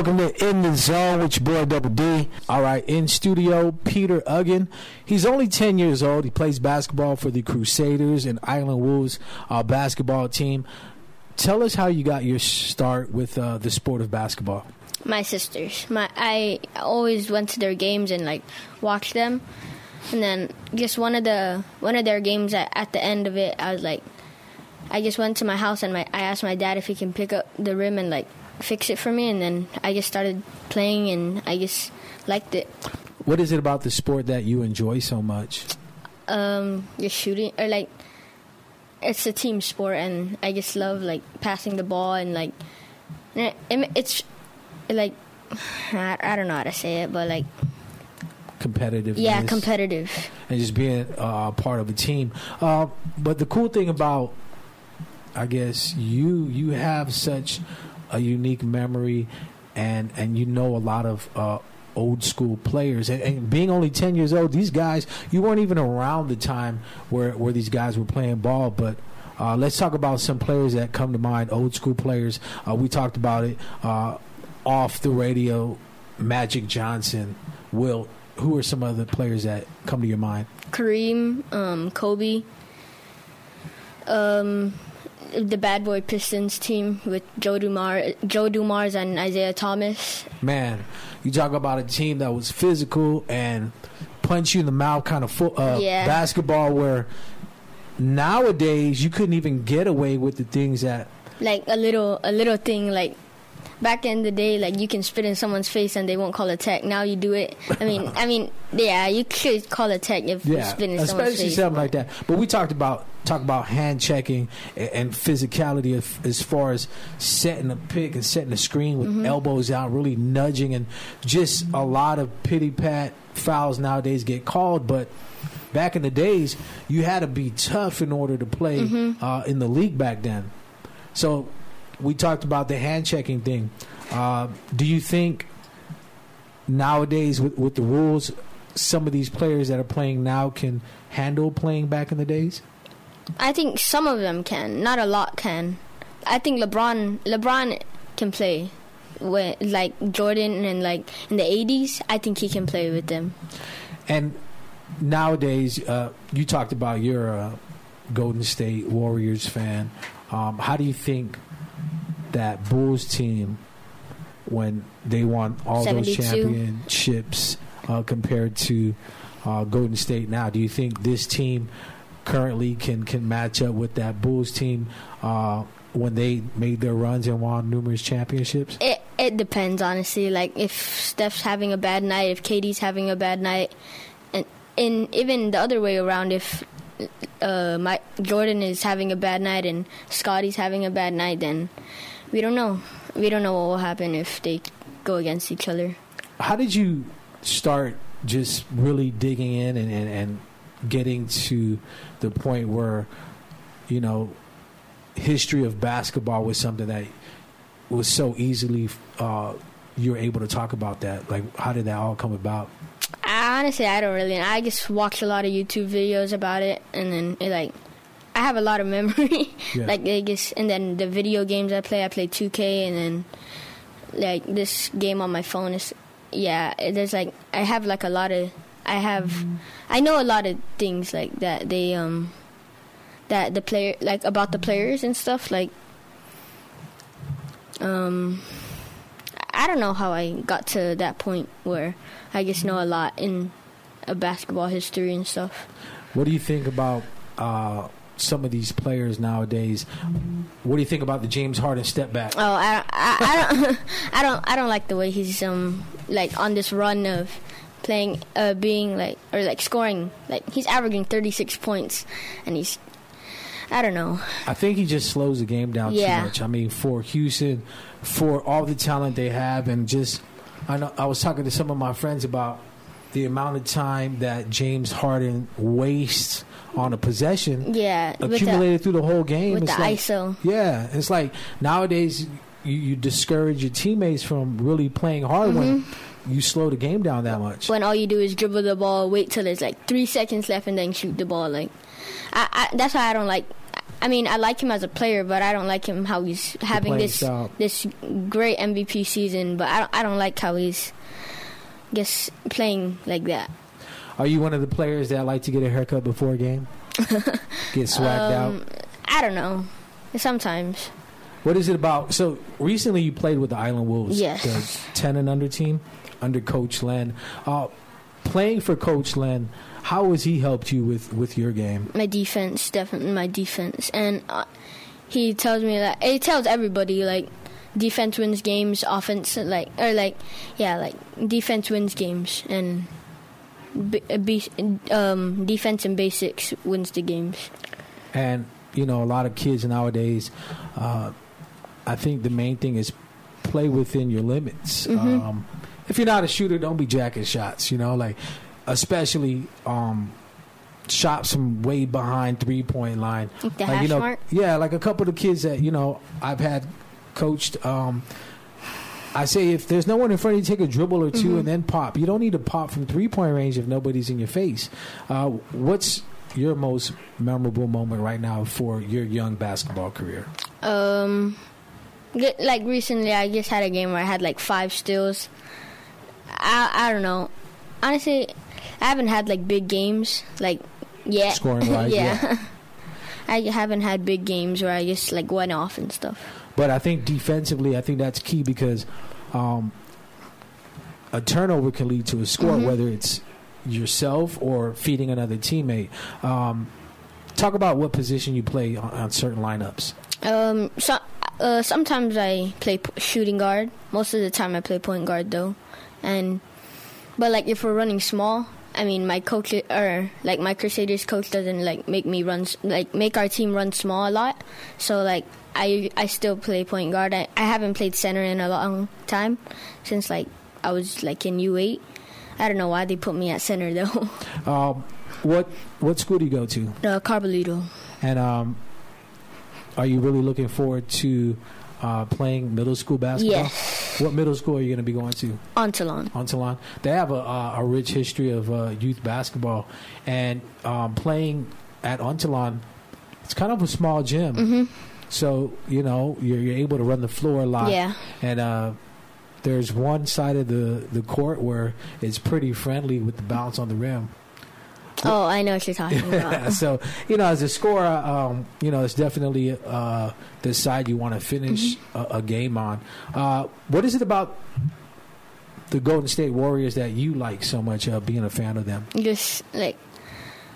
welcome to In the Zone with your boy Double D. All right, in studio, Peter Aguon. He's only 10 years old. He plays basketball for the Crusaders and Island Wolves uh, basketball team. Tell us how you got your start with uh, the sport of basketball. My sisters. My I always went to their games and like watched them, and then just one of the one of their games at, at the end of it, I was like, I just went to my house and my I asked my dad if he can pick up the rim and like fix it for me, and then I just started playing and I just liked it. What is it about the sport that you enjoy so much? Um, just shooting or like it's a team sport, and I just love like passing the ball and like it's like I, I don't know how to say it, but like Competitive. yeah, competitive. and just being uh, part of a team. Uh, but the cool thing about, I guess you you have such a unique memory, and and you know a lot of. Uh, old school players. And, and being only 10 years old these guys you weren't even around the time where where these guys were playing ball but uh, let's talk about some players that come to mind old school players. Uh, we talked about it uh, off the radio magic johnson wilt. Who are some other players that come to your mind? Kareem, um, Kobe, um, the Bad Boy Pistons team with Joe Dumars, Joe Dumars and Isiah Thomas. man, you talk about a team that was physical and punch you in the mouth kind of fo- uh, Yeah. basketball where nowadays you couldn't even get away with the things that Like a little, a little thing like. Back in the day, like you can spit in someone's face and they won't call a tech. Now you do it. I mean, I mean, yeah, you could call a tech if you yeah, spit in someone's face, especially something like that. But we talked about talk about hand checking and, and physicality of, as far as setting a pick and setting a screen with Mm-hmm. elbows out, really nudging, and just a lot of pity pat fouls nowadays get called, but. Back in the days, you had to be tough in order to play Mm-hmm. uh, in the league back then. So, we talked about the hand checking thing. Uh, do you think nowadays with, with the rules, some of these players that are playing now can handle playing back in the days? I think some of them can, not a lot can. I think LeBron LeBron can play with like Jordan and like in the 80s. I think he can play with them. And nowadays, uh, you talked about you're a Golden State Warriors fan. Um, how do you think that Bulls team, when they won all 72. those championships, uh, compared to uh, Golden State now, do you think this team currently can can match up with that Bulls team uh, when they made their runs and won numerous championships? It it depends honestly. Like if Steph's having a bad night, if KD's having a bad night, and and even the other way around, if uh, my Jordan is having a bad night and Scottie's having a bad night, then we don't know. We don't know what will happen if they go against each other. how did you start just really digging in and, and, and getting to the point where you know history of basketball was something that was so easily uh, you were able to talk about that like how did that all come about I, honestly, I don't really. I just watched a lot of YouTube videos about it, and then it, like I have a lot of memory. Yeah. like they just, and then the video games I play, I play 2K, and then like this game on my phone is yeah. There's like I have like a lot of I have I know a lot of things like that they um that the player like about the players and stuff like um I don't know how I got to that point where I just know a lot in a basketball history and stuff. what do you think about uh, some of these players nowadays what do you think about the James Harden step back Oh, I, I, I don't, I don't, I don't like the way he's um like on this run of playing, uh, being like or like scoring. Like he's averaging 36 points, and he's, I don't know. I think he just slows the game down Yeah. too much. I mean, for Houston, for all the talent they have, and just I know I was talking to some of my friends about the amount of time that James Harden wastes on a possession Yeah, with the, accumulated through the whole game. with It's the like, ISO. Yeah, it's like nowadays you, you discourage your teammates from really playing hard when Mm-hmm. you slow the game down that much. When all you do is dribble the ball, wait till there's like three seconds left, and then shoot the ball. Like, I, I that's why I don't like. I mean, I like him as a player, but I don't like him how he's having this style. this great MVP season. But I don't, I don't like how he's, just playing like that. Are you one of the players that like to get a haircut before a game? get swagged out. Um, I don't know. Sometimes, What is it about? So recently, you played with the Island Wolves, Yes. the ten and under team, under Coach Len. Uh, playing for Coach Len, how has he helped you with with your game? my defense, definitely my defense, and uh, he tells me that he tells everybody like defense wins games, offense like or like yeah, like defense wins games, and b- uh, um, defense and basics wins the games. And you know, a lot of kids nowadays, uh, I think the main thing is play within your limits. Mhm. Um, if you're not a shooter, don't be jacking shots. You know, like especially um, shots from way behind three point line. Like the Like, hash you know, mark. yeah, like a couple of the kids that you know I've had coached. Um, I say if there's no one in front of you, take a dribble or 2 Mhm. and then pop. You don't need to pop from three point range if nobody's in your face. Uh, what's your most memorable moment right now for your young basketball career? Um, like recently, I just had a game where I had like five steals. I I don't know. Honestly, I haven't had like big games like yet. Scoring wise, yeah. I haven't had big games where I just like went off and stuff. But I think defensively, I think that's key because um, a turnover can lead to a score, Mhm. whether it's yourself or feeding another teammate. Um, talk about what position you play on, on certain lineups. Um, so, uh, sometimes I play p- shooting guard. Most of the time, I play point guard though, and but like if we're running small, I mean my coach or like my Crusaders coach doesn't like make me run like make our team run small a lot. So like I I still play point guard. I, I haven't played center in a long time since like I was like in U eight. I don't know why they put me at center though. Um, what what school do you go to? uh, Carbullido. And um, are you really looking forward to uh, playing middle school basketball? Yes, What middle school are you going to be going to? Untalan. Untalan. They have a, a, rich history of uh, youth basketball, and um, playing at Untalan, it's kind of a small gym. Mhm. So you know you're, you're able to run the floor a lot, Yeah. and uh, there's one side of the, the court where it's pretty friendly with the bounce on the rim. Oh, I know what you're talking about. so you know, as a scorer, um, you know, it's definitely uh, the side you want to finish a, a game on. Uh, what is it about the Golden State Warriors that you like so much? Uh, being a fan of them. just like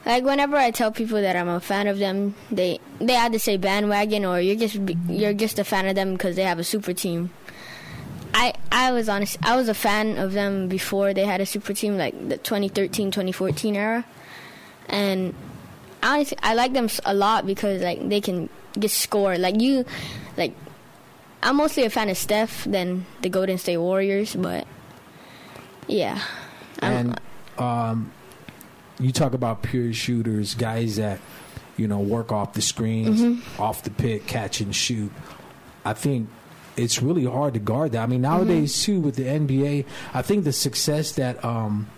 like whenever I tell people that I'm a fan of them, they they either say bandwagon or you're just you're just a fan of them because they have a super team. I I was honest. I was a fan of them before they had a super team, like the 2013 2014 era, and honestly, I like them a lot because like they can just score. Like you, like I'm mostly a fan of Steph than the Golden State Warriors, but yeah. And um, you talk about pure shooters, guys that you know work off the screens, Mm-hmm. off the pick, catch and shoot. I think it's really hard to guard that. I mean, nowadays Mm-hmm. too with the NBA, I think the success that um,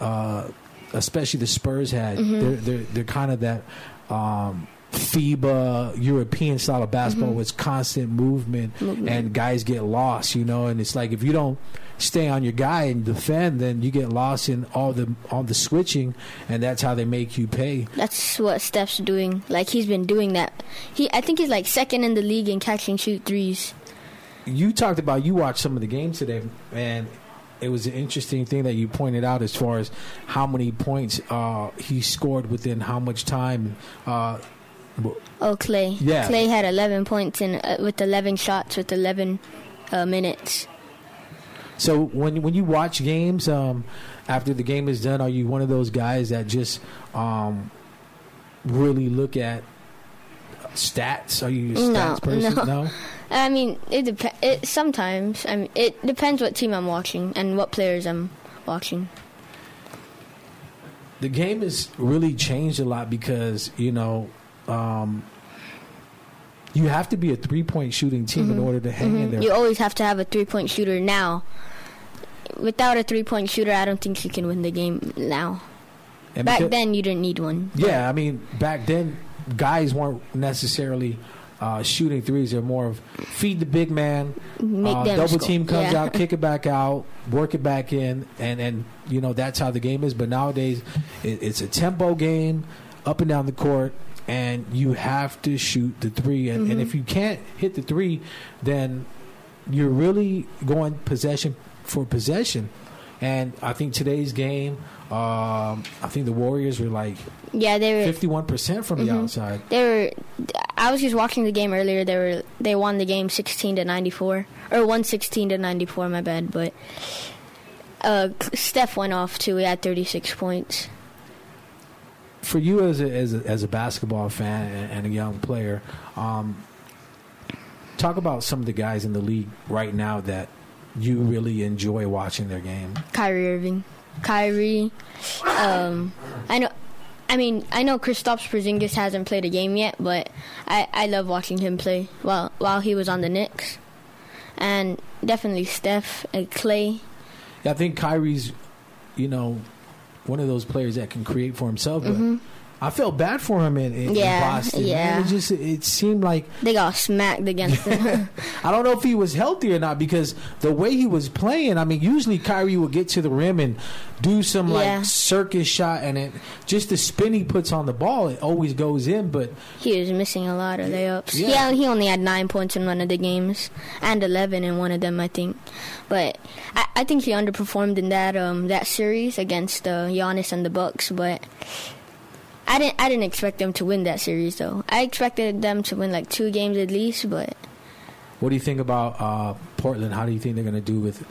uh, especially the Spurs had, Mm-hmm. they're, they're they're kind of that. Um, FIBA European style of basketball Mm-hmm. with constant movement, Movement. and guys get lost, you know. And it's like if you don't stay on your guy and defend, then you get lost in all the all the switching, and that's how they make you pay. That's what Steph's doing. Like he's been doing that. He, I think he's like second in the league in catch and shoot threes. You talked about you watched some of the games today, and it was an interesting thing that you pointed out as far as how many points uh, he scored within how much time. Uh, Oh, Clay. Yeah. Clay had 11 points in uh, with 11 shots with 11 uh, minutes. So when when you watch games, um, after the game is done, are you one of those guys that just um, really look at stats? Are you a No, stats person? no. no? I mean, it dep- It sometimes. I mean, it depends what team I'm watching and what players I'm watching. the game has really changed a lot because you know um, you have to be a three point shooting team in order to hang in there. Mm-hmm. You always have to have a three point shooter now. Without a three point shooter, I don't think you can win the game now. And Back because- then, you didn't need one. yeah, I mean back then guys weren't necessarily uh, shooting threes. They're more of feed the big man, Make uh, them double score. team comes Yeah. out, kick it back out, work it back in, and and you know that's how the game is. But nowadays, it, it's a tempo game, up and down the court, and you have to shoot the three. And, Mm-hmm. and if you can't hit the three, then you're really going possession for possession. And I think today's game, um, I think the Warriors were like Yeah, they were. 51% from the outside. They were. I was just watching the game earlier. They were. They won the game sixteen to ninety four, or one sixteen to ninety four. My bad, but uh, Steph went off too. He had thirty six points. For you as a, as a, as a basketball fan and, and a young player, um, talk about some of the guys in the league right now that you really enjoy watching their game. Kyrie Irving, Kyrie. Um, I know. I mean, I know Kristaps Porzingis hasn't played a game yet, but I, I love watching him play while while he was on the Knicks, and definitely Steph and Clay. I think Kyrie's, you know, one of those players that can create for himself. But mm-hmm. I felt bad for him in, in, Yeah, Boston. man. yeah. It just it seemed like They got smacked against them. I don't know if he was healthy or not because the way he was playing. I mean, usually Kyrie would get to the rim and do some Yeah. like circus shot, and it just the spin he puts on the ball, it always goes in. But he was missing a lot of layups. Yeah. Yeah, he only had nine points in one of the games and eleven in one of them, I think. But I, I think he underperformed in that um that series against uh, Giannis and the Bucks. But I didn't I didn't expect them to win that series though. I expected them to win like two games at least. But what do you think about uh, Portland? How do you think they're going to do with?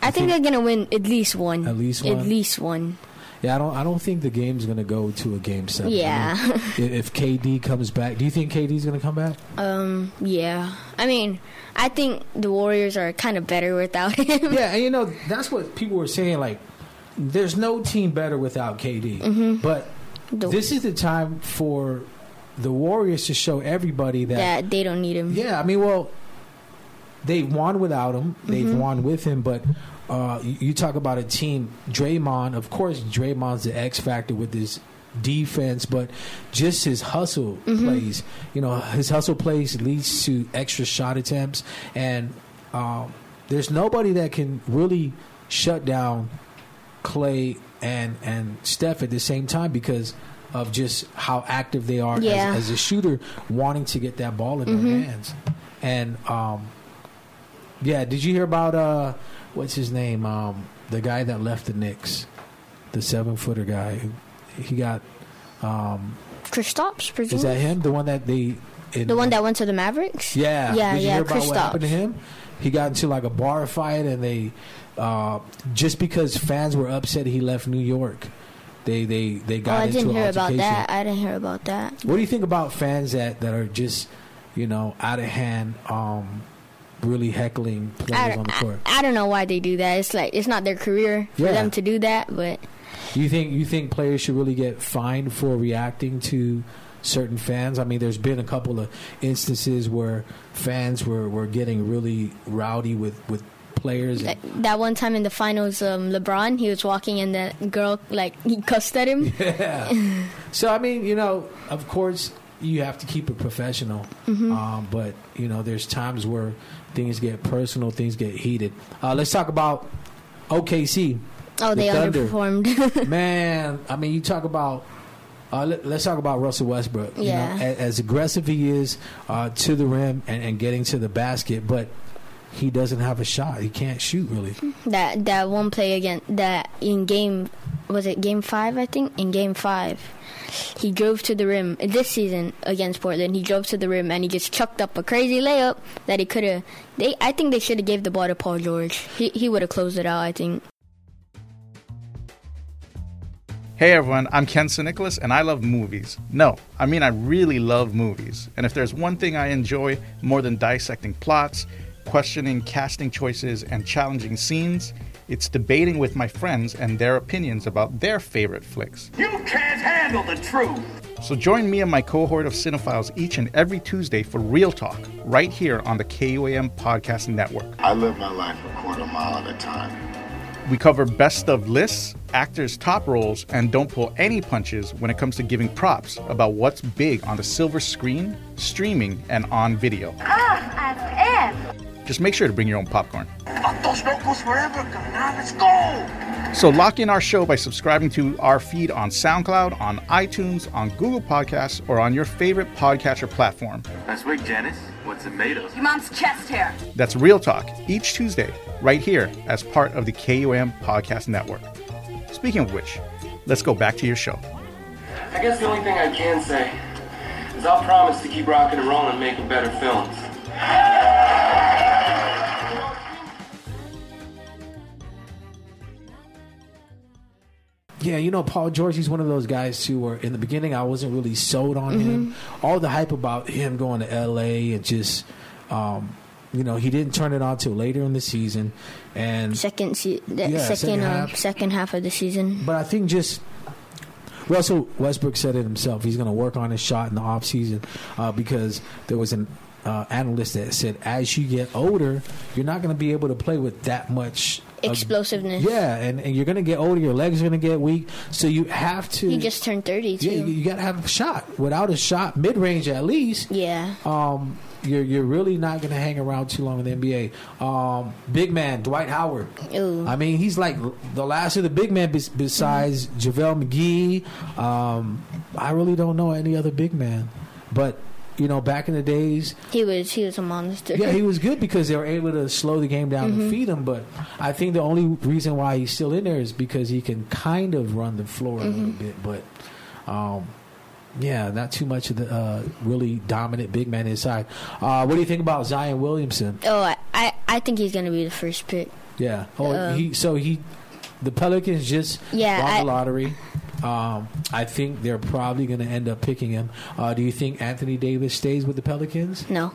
I think they're gonna win at least one. At least one? At least one. Yeah, I don't. I don't think the game's going to go to a game seven. I Yeah. mean, if, KD comes back, do you think KD's going to come back? Um. Yeah. I mean, I think the Warriors are kind of better without him. Yeah, and you know that's what people were saying. Like, there's no team better without KD. But The- this is the time for the Warriors to show everybody that. that they don't need him. Yeah, I mean, well, they've won without him. They've Mm-hmm. won with him, but. Uh, you, you talk about a team, Draymond. Of course, Draymond's the X factor with his defense, but just his hustle Mm-hmm. plays. You know, his hustle plays leads to extra shot attempts, and um, there's nobody that can really shut down Clay and and Steph at the same time because of just how active they are Yeah. Mm-hmm. as, as a shooter, wanting to get that ball in their hands. And um, yeah, did you hear about uh, what's his name? Um, the guy that left the Knicks, the seven footer guy. He got um, Kristaps, is that him? The one that they in, The one that went to the Mavericks? yeah Yeah, Did you yeah, hear about what happened to him? He got into like a bar fight, and they uh, just because fans were upset he left New York. They they they Oh, got I into didn't hear about that. I didn't hear about that. What do you think about fans that, that are just, you know, out of hand, um, really heckling players on the I, court? I don't know why they do that. It's like it's not their career for Yeah. them to do that, but You think you think players should really get fined for reacting to certain fans? I mean, there's been a couple of instances where fans were, were getting really rowdy with, with players. that, that one time in the finals, um, LeBron he was walking and that girl like he cussed at him. Yeah. so I mean, you know, of course you have to keep it professional, Mm-hmm. um, but you know, there's times where things get personal, things get heated. Uh, let's talk about OKC. Oh, they Thunder. underperformed. Man, I mean, you talk about. Uh, let, us talk about Russell Westbrook. You Yeah. know, as, as aggressive he is uh, to the rim and, and getting to the basket, but he doesn't have a shot. He can't shoot really. that that one play again that in game was it game five I think in game five he drove to the rim this season against Portland he drove to the rim and he just chucked up a crazy layup that he could have they I think they should have gave the ball to Paul George he he would have closed it out I think Hey everyone, I'm Ken Nicholas and I love movies. No, I mean I really love movies. And if there's one thing I enjoy more than dissecting plots, questioning casting choices, and challenging scenes, it's debating with my friends and their opinions about their favorite flicks. You can't handle the truth. So join me and my cohort of cinephiles each and every Tuesday for Real Talk, right here on the KUAM Podcast Network. I live my life a quarter mile at a time. We cover best of lists, actors' top roles, and don't pull any punches when it comes to giving props about what's big on the silver screen, streaming, and on video. Ah, as if. Just make sure to bring your own popcorn. Dos locos forever, carnal. Let's go. So lock in our show by subscribing to our feed on SoundCloud, on iTunes, on Google Podcasts, or on your favorite podcatcher platform. Nice wig, Janice. What's it made of? Your mom's chest hair. That's Real Talk each Tuesday, right here as part of the KUAM Podcast Network. Speaking of which, let's go back to your show. I guess the only thing I can say is I'll promise to keep rocking and rolling and making better films. Yeah, you know, Paul George, he's one of those guys too where in the beginning I wasn't really sold on him. All the hype about him going to LA and just um, you know, he didn't turn it on till later in the season. And Second, se- the Yeah, second, second uh, half. second half of the season. But I think just Russell Westbrook said it himself. He's going to work on his shot in the offseason uh, because there was an uh, analyst that said as you get older, you're not going to be able to play with that much Explosiveness. yeah, and, and you're going to get older. Your legs are going to get weak, so you have to. You just turned 30 too. yeah, you, you got to have a shot. Without a shot, mid range at least. Yeah. Um, you're you're really not going to hang around too long in the NBA. Um, big man Dwight Howard. Ooh. I mean, he's like the last of the big men bes- besides JaVale McGee. Um, I really don't know any other big man, but you know, back in the days, He was he was a monster. yeah, he was good because they were able to slow the game down and feed him. But I think the only reason why he's still in there is because he can kind of run the floor a little bit. But um, yeah, not too much of the uh, really dominant big man inside. Uh, what do you think about Zion Williamson? Oh, I, I I think he's gonna be the first pick. Yeah. Oh, Um, he so he the Pelicans just Yeah, won I- the lottery. Um, I think they're probably going to end up picking him. Uh, do you think Anthony Davis stays with the Pelicans? No.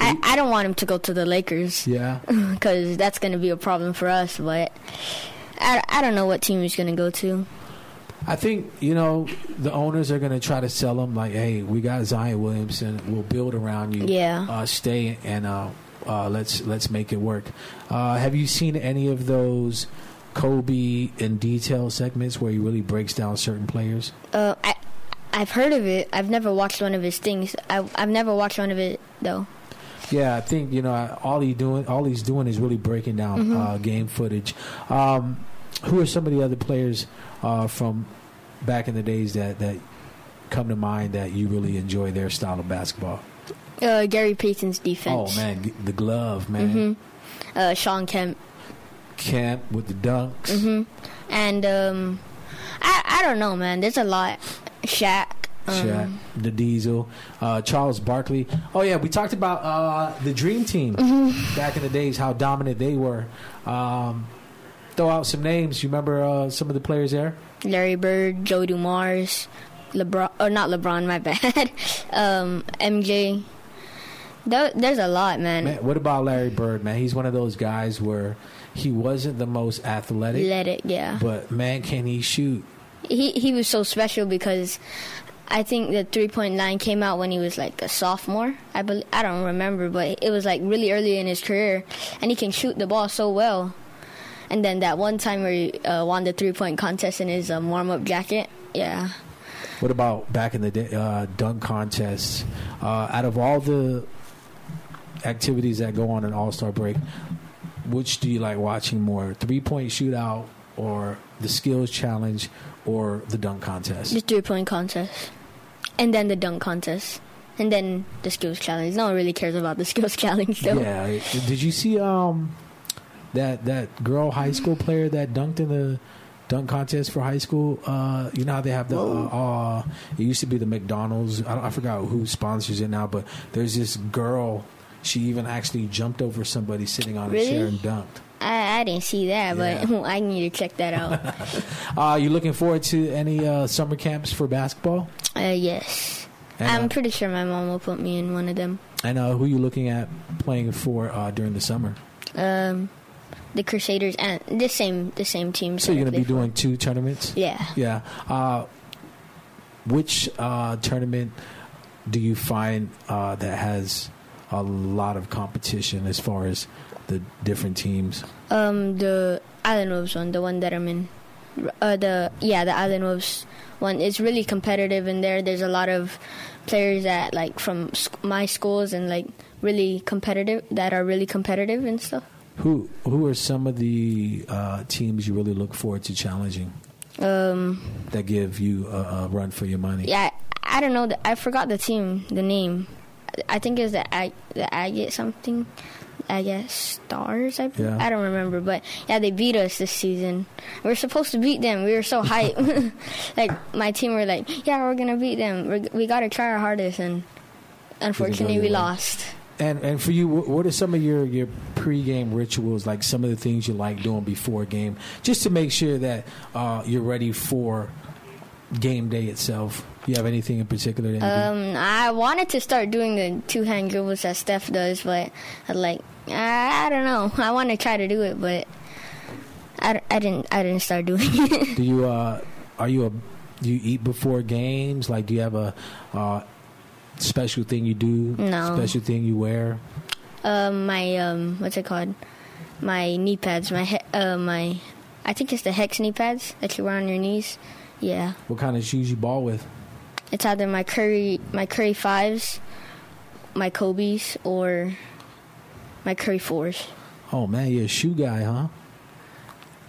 I, I don't want him to go to the Lakers Yeah. because that's going to be a problem for us. But I, I don't know what team he's going to go to. I think you know the owners are going to try to sell him like, "Hey, we got Zion Williamson. We'll build around you. Yeah. uh, stay and uh, uh, let's let's make it work." Uh, have you seen any of those Kobe in detail segments where he really breaks down certain players? Uh, I I've heard of it. I've never watched one of his things. I, I've never watched one of it though. Yeah, I think you know all he doing, all he's doing is really breaking down Mm-hmm. uh, game footage. Um, who are some of the other players uh, from back in the days that that come to mind that you really enjoy their style of basketball? Uh, Gary Payton's defense. Oh man, the glove, man. Uh, Shawn Kemp. Kemp with the dunks. Mm-hmm. And um, I I don't know, man. There's a lot. Shaq. Um, Shaq, the Diesel, uh, Charles Barkley. Oh yeah, we talked about uh, the Dream Team Mm-hmm. back in the days, how dominant they were. Um, throw out some names. You remember uh, some of the players there? Larry Bird, Joe Dumars, LeBron, or not LeBron, my bad. um, MJ. There, there's a lot, man. Man, what about Larry Bird, man? He's one of those guys where he wasn't the most athletic, Let it, yeah. but man, can he shoot? He he was so special because I think the three point line came out when he was like a sophomore. I bel I don't remember, but it was like really early in his career, and he can shoot the ball so well. And then that one time where he uh, won the three point contest in his um, warm up jacket, yeah. What about back in the day, uh, dunk contests? Uh, out of all the activities that go on in All Star break, which do you like watching more? Three point shootout or the skills challenge or the dunk contest? The three point contest, and then the dunk contest, and then the skills challenge. No one really cares about the skills challenge, though. Yeah. Did you see um that that girl high school player that dunked in the dunk contest for high school? Uh, you know how they have the uh, uh, it used to be the McDonald's. I, don't, I forgot who sponsors it now, but there's this girl. She even actually jumped over somebody sitting on a chair and dunked. I, I didn't see that, but I need to check that out. Uh, you looking forward to any uh, summer camps for basketball? uh, yes. And, I'm uh, pretty sure my mom will put me in one of them. and uh, who you looking at playing for uh, during the summer? Um, the Crusaders and the same the same team. So you're going to be doing two tournaments? Yeah. Yeah. Uh, which uh, tournament do you find uh, that has a lot of competition as far as the different teams? Um, the Island Wolves one, the one that I'm in. Uh, the yeah, the Island Wolves one. It's really competitive in there. There's a lot of players that like from sc- my schools and like really competitive that are really competitive and stuff. Who who are some of the uh, teams you really look forward to challenging Um, that give you a, a run for your money? yeah, I, I don't know. The, I forgot the team, the name. I think it's the Ag, the Agate something. I guess stars. I, Yeah. I don't remember, but yeah, they beat us this season. We are supposed to beat them. We were so hyped. like my team were like, yeah, we're gonna beat them. We're, we got to try our hardest, and unfortunately, we lost. And and for you, what are some of your your pregame rituals? Like some of the things you like doing before a game, just to make sure that uh, you're ready for game day itself. You have anything in particular that you do? Um, I wanted to start doing the two hand dribbles that Steph does, but I like I, I don't know. I want to try to do it, but I, I didn't. I didn't start doing it. Do you uh are you a do you eat before games? Like do you have a uh special thing you do? No. Special thing you wear? um, my um, what's it called? My knee pads. My he- uh, my I think it's the hex knee pads that you wear on your knees. Yeah, What kind of shoes you ball with? It's either my Curry my Curry fives, my Kobe's, or my Curry fours. Oh man, you're a shoe guy, huh?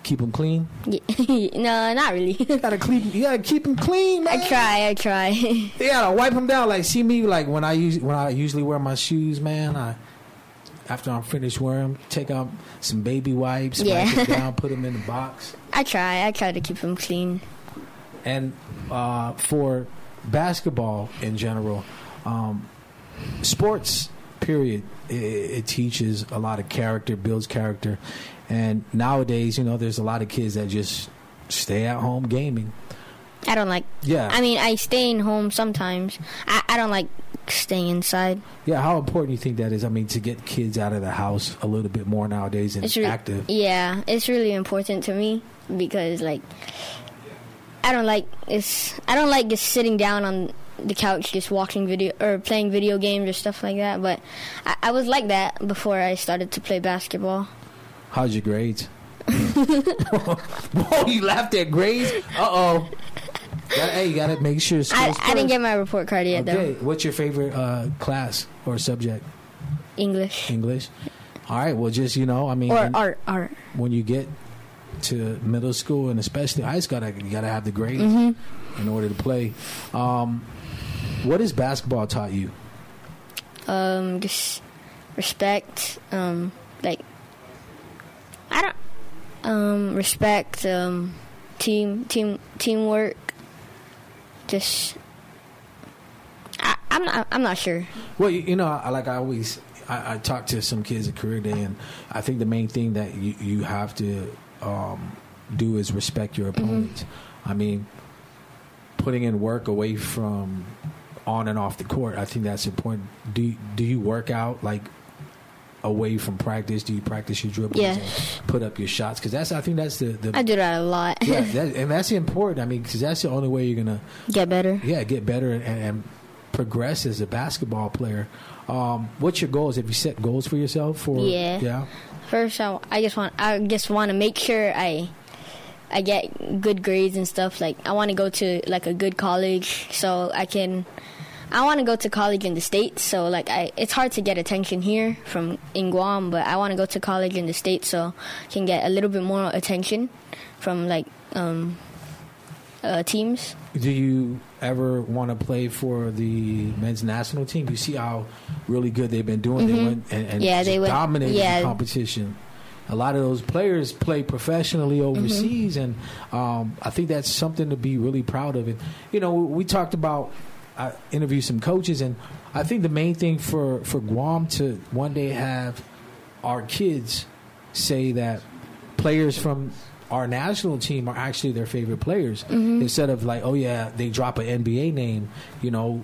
Keep them clean. Yeah. no, not really. You gotta clean. You gotta keep them clean, man. I try. I try. You gotta wipe them down. Like see me, like when I use when I usually wear my shoes, man. I after I'm finished wearing them, take out some baby wipes, Yeah. wipe it down, put them in the box. I try. I try to keep them clean. And uh, for basketball in general, um, sports period, it, it teaches a lot of character, builds character, and nowadays, you know, there's a lot of kids that just stay at home gaming. I don't like. Yeah. I mean, I stay in home sometimes. I, I don't like staying inside. Yeah, how important do you think that is? I mean, to get kids out of the house a little bit more nowadays and It's re- active. Yeah, it's really important to me because like I don't like it's I don't like just sitting down on the couch just watching video or playing video games or stuff like that. But I, I was like that before I started to play basketball. How's your grades? Whoa, you laughed at grades? Uh oh. Hey, you gotta make sure. I, I didn't get my report card yet Okay, though. what's your favorite uh, class or subject? English English. All right. Well, just you know, I mean, or when, art art. when you get to middle school and especially high school, you gotta have the grades Mm-hmm. in order to play. Um, what has basketball taught you? um, just respect, um, like I don't um, respect, um, team, team, teamwork. Just I, I'm not, I'm not sure. Well, you, you know, I, like I always, I, I talk to some kids at career day, and I think the main thing that you, you have to um, do is respect your opponents. I mean, putting in work away from on and off the court, I think that's important. Do do you work out like away from practice? Do you practice your dribbles Yeah. and put up your shots? Because that's I think that's the, the I do that a lot. yeah, that, and that's important. I mean, because that's the only way you're gonna Get better. yeah, get better and, and progress as a basketball player. Um, what's your goals? Have you set goals for yourself? For Yeah. yeah. First, I, I just want I just want to make sure I I get good grades and stuff. Like I want to go to like a good college so I can. I want to go to college in the states, so like I, it's hard to get attention here from in Guam, but I want to go to college in the states so I can get a little bit more attention from like um, uh, teams. Do you ever want to play for the men's national team? You see how really good they've been doing. They went and, and Mm-hmm. Yeah, they dominated yeah. the competition. A lot of those players play professionally Mm-hmm. overseas, and um, I think that's something to be really proud of. And you know, we talked about I interviewed some coaches, and I think the main thing for for Guam to one day have our kids say that players from our national team are actually their favorite players. Instead of like oh yeah they drop an NBA name you know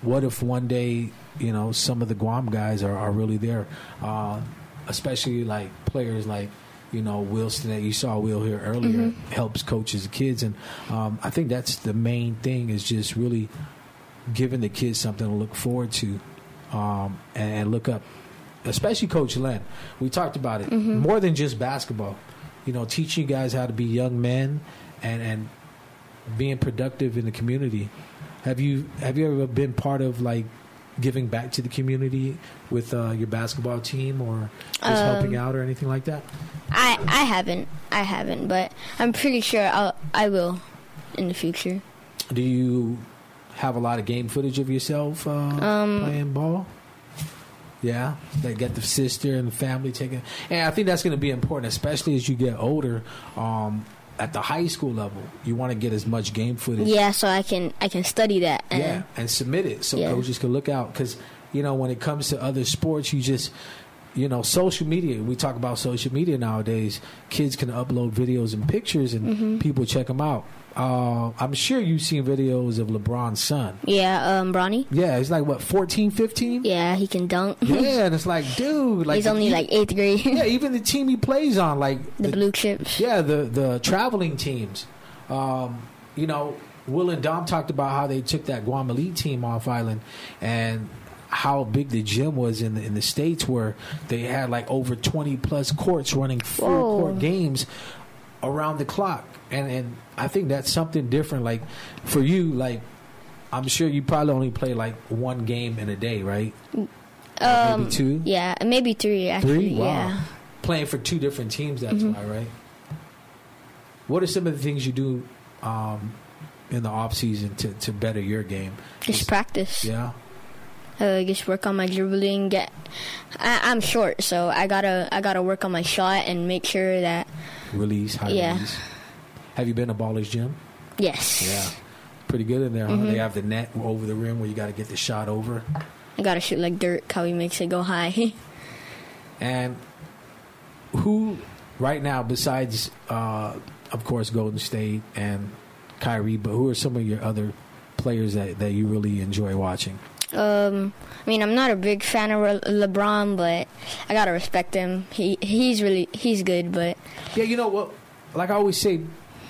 what if one day you know some of the Guam guys are, are really there? Uh, especially like players like you know Wilson that you saw Will here earlier helps coaches the kids. And um, I think that's the main thing is just really giving the kids something to look forward to um, and, and look up especially Coach Len. We talked about it. More than just basketball. You know, teaching you guys how to be young men and and being productive in the community. Have you have you ever been part of like giving back to the community with uh, your basketball team or just helping Um, out or anything like that? I I haven't I haven't, but I'm pretty sure I'll I will in the future. Do you have a lot of game footage of yourself uh, Um, playing ball? Yeah, they get the sister and the family taking, and I think that's going to be important, especially as you get older. Um, at the high school level, you want to get as much game footage, Yeah, so I can I can study that. And yeah, and submit it so Yeah. coaches can look out. Because you know, when it comes to other sports, you just you know, social media. We talk about social media nowadays. Kids can upload videos and pictures, and Mm-hmm. people check them out. Uh, I'm sure you've seen videos of LeBron's son. Yeah, um, Bronny. Yeah, he's like what 14, 15? Yeah, he can dunk. Yeah, and it's like, dude, like He's only e- like eighth grade. yeah, even the team he plays on, like the blue chips. yeah, the the traveling teams. Um, you know, Will and Dom talked about how they took that Guam Elite team off island and how big the gym was in the, in the states where they had like over 20 plus courts running full Whoa. court games around the clock and and I think that's something different like for you like I'm sure you probably only play like one game in a day right Um, maybe two Yeah, maybe three actually. Three? Wow. Yeah. Playing for two different teams, that's why, right? What are some of the things you do um, in the off season to, to better your game? Just practice. Yeah. Uh, just work on my dribbling. Get. I, I'm short, so I gotta I gotta work on my shot and make sure that Release, high Yeah. release. Have you been to Baller's Gym? yes. Yeah. Pretty good in there, huh? Mm-hmm. They have the net over the rim where you got to get the shot over. I gotta shoot like Dirk. How he makes it go high. And who, right now, besides, uh, of course, Golden State and Kyrie, but who are some of your other players that, that you really enjoy watching? Um, I mean, I'm not a big fan of Le- LeBron, but I gotta respect him. He he's really he's good, but Yeah, you know what? Like I always say,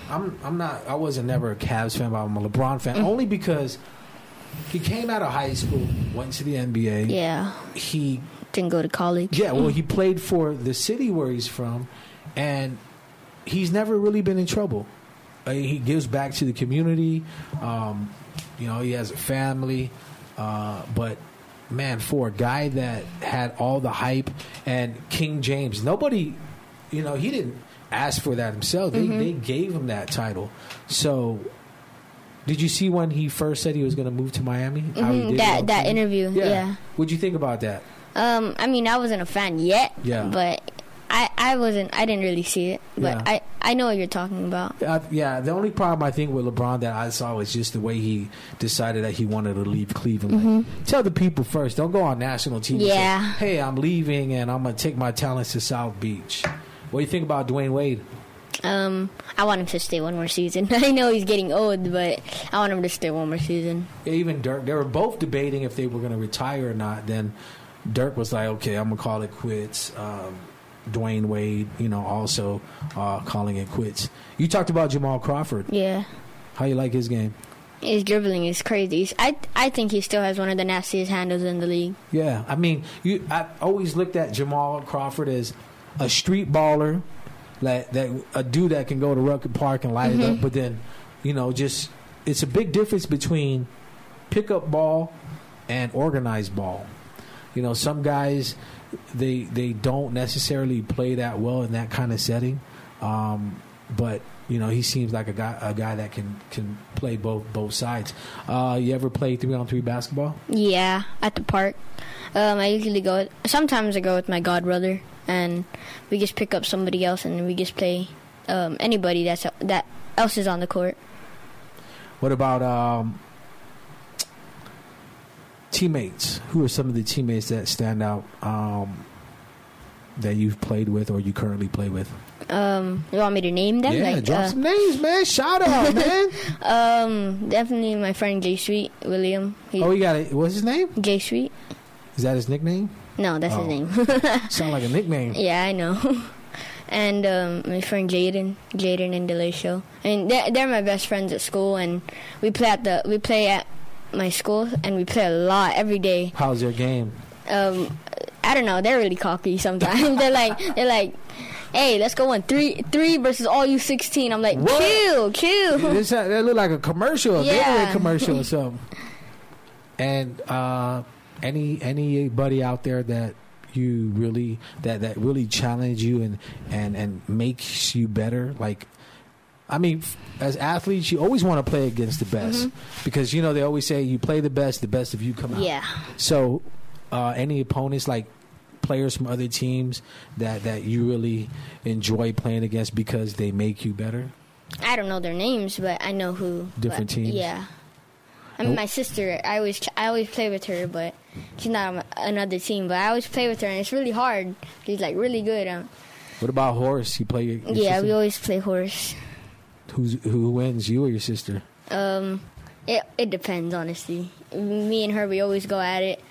I'm I'm not. I wasn't never a Cavs fan, but I'm a LeBron fan only because he came out of high school, went to the NBA. yeah, He didn't go to college. yeah, well, he played for the city where he's from, and he's never really been in trouble. Uh, he gives back to the community. Um, you know, he has a family, uh, but man, for a guy that had all the hype and King James, nobody, you know, he didn't ask for that himself. They they gave him that title. So. Did you see when he first said he was going to move to Miami? Mhm, did that that TV? interview. Yeah. What'd you think about that? Um, I mean, I wasn't a fan yet. Yeah. But I I wasn't. I didn't really see it. But Yeah. I I know what you're talking about. Uh, yeah, the only problem I think with LeBron that I saw was just the way he decided that he wanted to leave Cleveland. Like, tell the people first. Don't go on national TV. and say, Yeah. hey, I'm leaving and I'm gonna take my talents to South Beach. What do you think about Dwyane Wade? Um, I want him to stay one more season. I know he's getting old, but I want him to stay one more season. Yeah, even Dirk. They were both debating if they were going to retire or not. Then Dirk was like, "Okay, I'm gonna call it quits." Um, Dwyane Wade, you know, also uh, calling it quits. You talked about Jamal Crawford. Yeah. How you like his game? His dribbling is crazy. I I think he still has one of the nastiest handles in the league. Yeah, I mean, you. I always looked at Jamal Crawford as a street baller, like that a dude that can go to Rucker Park and light it up. But then, you know, just it's a big difference between pickup ball and organized ball. You know, some guys they they don't necessarily play that well in that kind of setting, um, but you know he seems like a guy a guy that can can play both both sides. Uh, you ever play three on three basketball? Yeah, at the park. Um, I usually go. Sometimes I go with my god brother, and we just pick up somebody else, and we just play um, anybody that's that else is on the court. What about um, teammates? Who are some of the teammates that stand out um, that you've played with or you currently play with? Um, you want me to name them? yeah, Like, drop uh, some names, man. Shout out, man. um, definitely my friend J Sweet William. He, oh, you got it. What's his name? J Sweet. Is that his nickname? No, that's Oh. his name. Sound like a nickname. yeah, I know. and um, my friend Jaden, Jaden and Delisho, and they're, they're my best friends at school, and we play at the we play at my school, and we play a lot every day. How's your game? um I don't know, they're really cocky sometimes. they're like they're like hey, let's go on three three versus all you sixteen. I'm like, What? chill, chill. this that look like a commercial, a Yeah. Gatorade commercial or something. And uh, any anybody out there that you really that that really challenge you and and and makes you better, like. I mean, as athletes, you always want to play against the best because you know they always say you play the best, the best of you come out. Yeah. So, uh, any opponents like players from other teams that that you really enjoy playing against because they make you better? I don't know their names, but I know who. Different but, teams? Yeah. I mean, Nope. my sister. I always I always play with her, but she's not on another team. But I always play with her, and it's really hard. She's like really good. Um, What about horse? You play yeah, sister? we always play horse. Who's who wins? You or your sister? Um, it it depends, honestly. Me and her, we always go at it.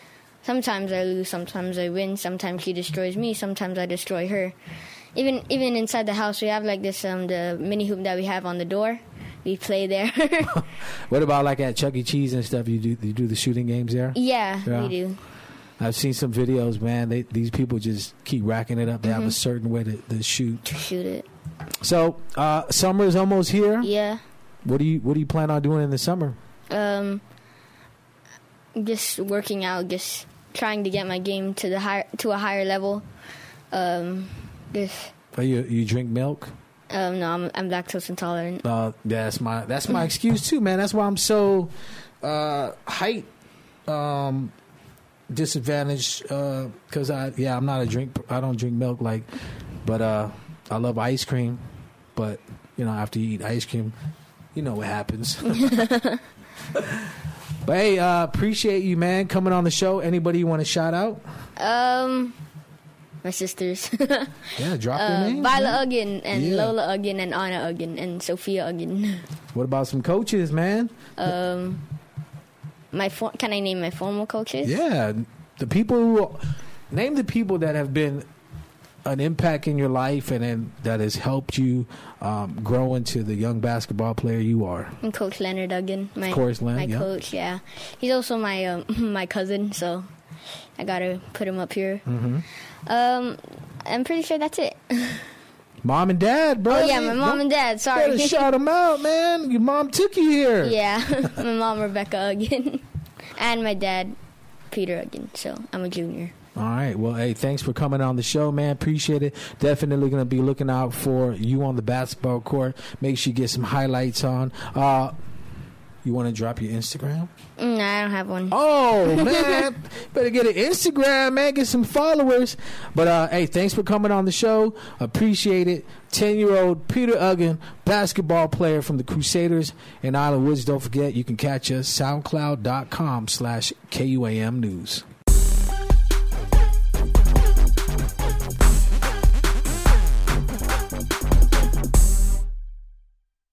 Sometimes I lose, sometimes I win. Sometimes she destroys me, sometimes I destroy her. Even even inside the house, we have like this um the mini hoop that we have on the door. We play there. What about like at Chuck E. Cheese and stuff? You do you do the shooting games there? yeah, Yeah. we do. I've seen some videos, man. They, these people just keep racking it up. They have Mm-hmm. a certain way to, to shoot. To shoot it. So uh, summer is almost here. Yeah. What do you What do you plan on doing in the summer? Um, just working out, just trying to get my game to the higher to a higher level. Um, just Oh, you you drink milk? um, no, I'm I'm lactose intolerant. Uh, that's my that's my excuse too, man. That's why I'm so uh, height um, disadvantaged because I yeah I'm not a drink I don't drink milk like, but uh, I love ice cream. But you know after you eat ice cream, you know what happens. but hey, uh, appreciate you, man, coming on the show. Anybody you want to shout out? Um, my sisters, Yeah, drop their uh, names. Viola man. Aguon and Yeah. Lola Aguon and Anna Aguon and Sophia Aguon. What about some coaches, man? Um, my for- can I name my formal coaches? Yeah, the people who name the people that have been an impact in your life and then that has helped you um, grow into the young basketball player you are. And Coach Leonard Duggan, my course, Len, my yeah. coach. Yeah, he's also my um, my cousin, so I gotta put him up here. Mm-hmm. Um, I'm pretty sure that's it. Mom and dad, bro. Oh yeah, my mom and dad. Sorry. Better shout them out, man. Your mom took you here. yeah, my mom Rebecca Aguon, and my dad Peter Aguon. So I'm a junior. All right. Well, hey, thanks for coming on the show, man. Appreciate it. Definitely going to be looking out for you on the basketball court. Make sure you get some highlights on. Uh, you want to drop your Instagram? No, I don't have one. Oh man, better get an Instagram, man. Get some followers. But uh, hey, thanks for coming on the show. Appreciate it. Ten-year-old Peter Aguon, basketball player from the Crusaders in Island Woods. Don't forget, you can catch us SoundCloud.com/slash KUAM News.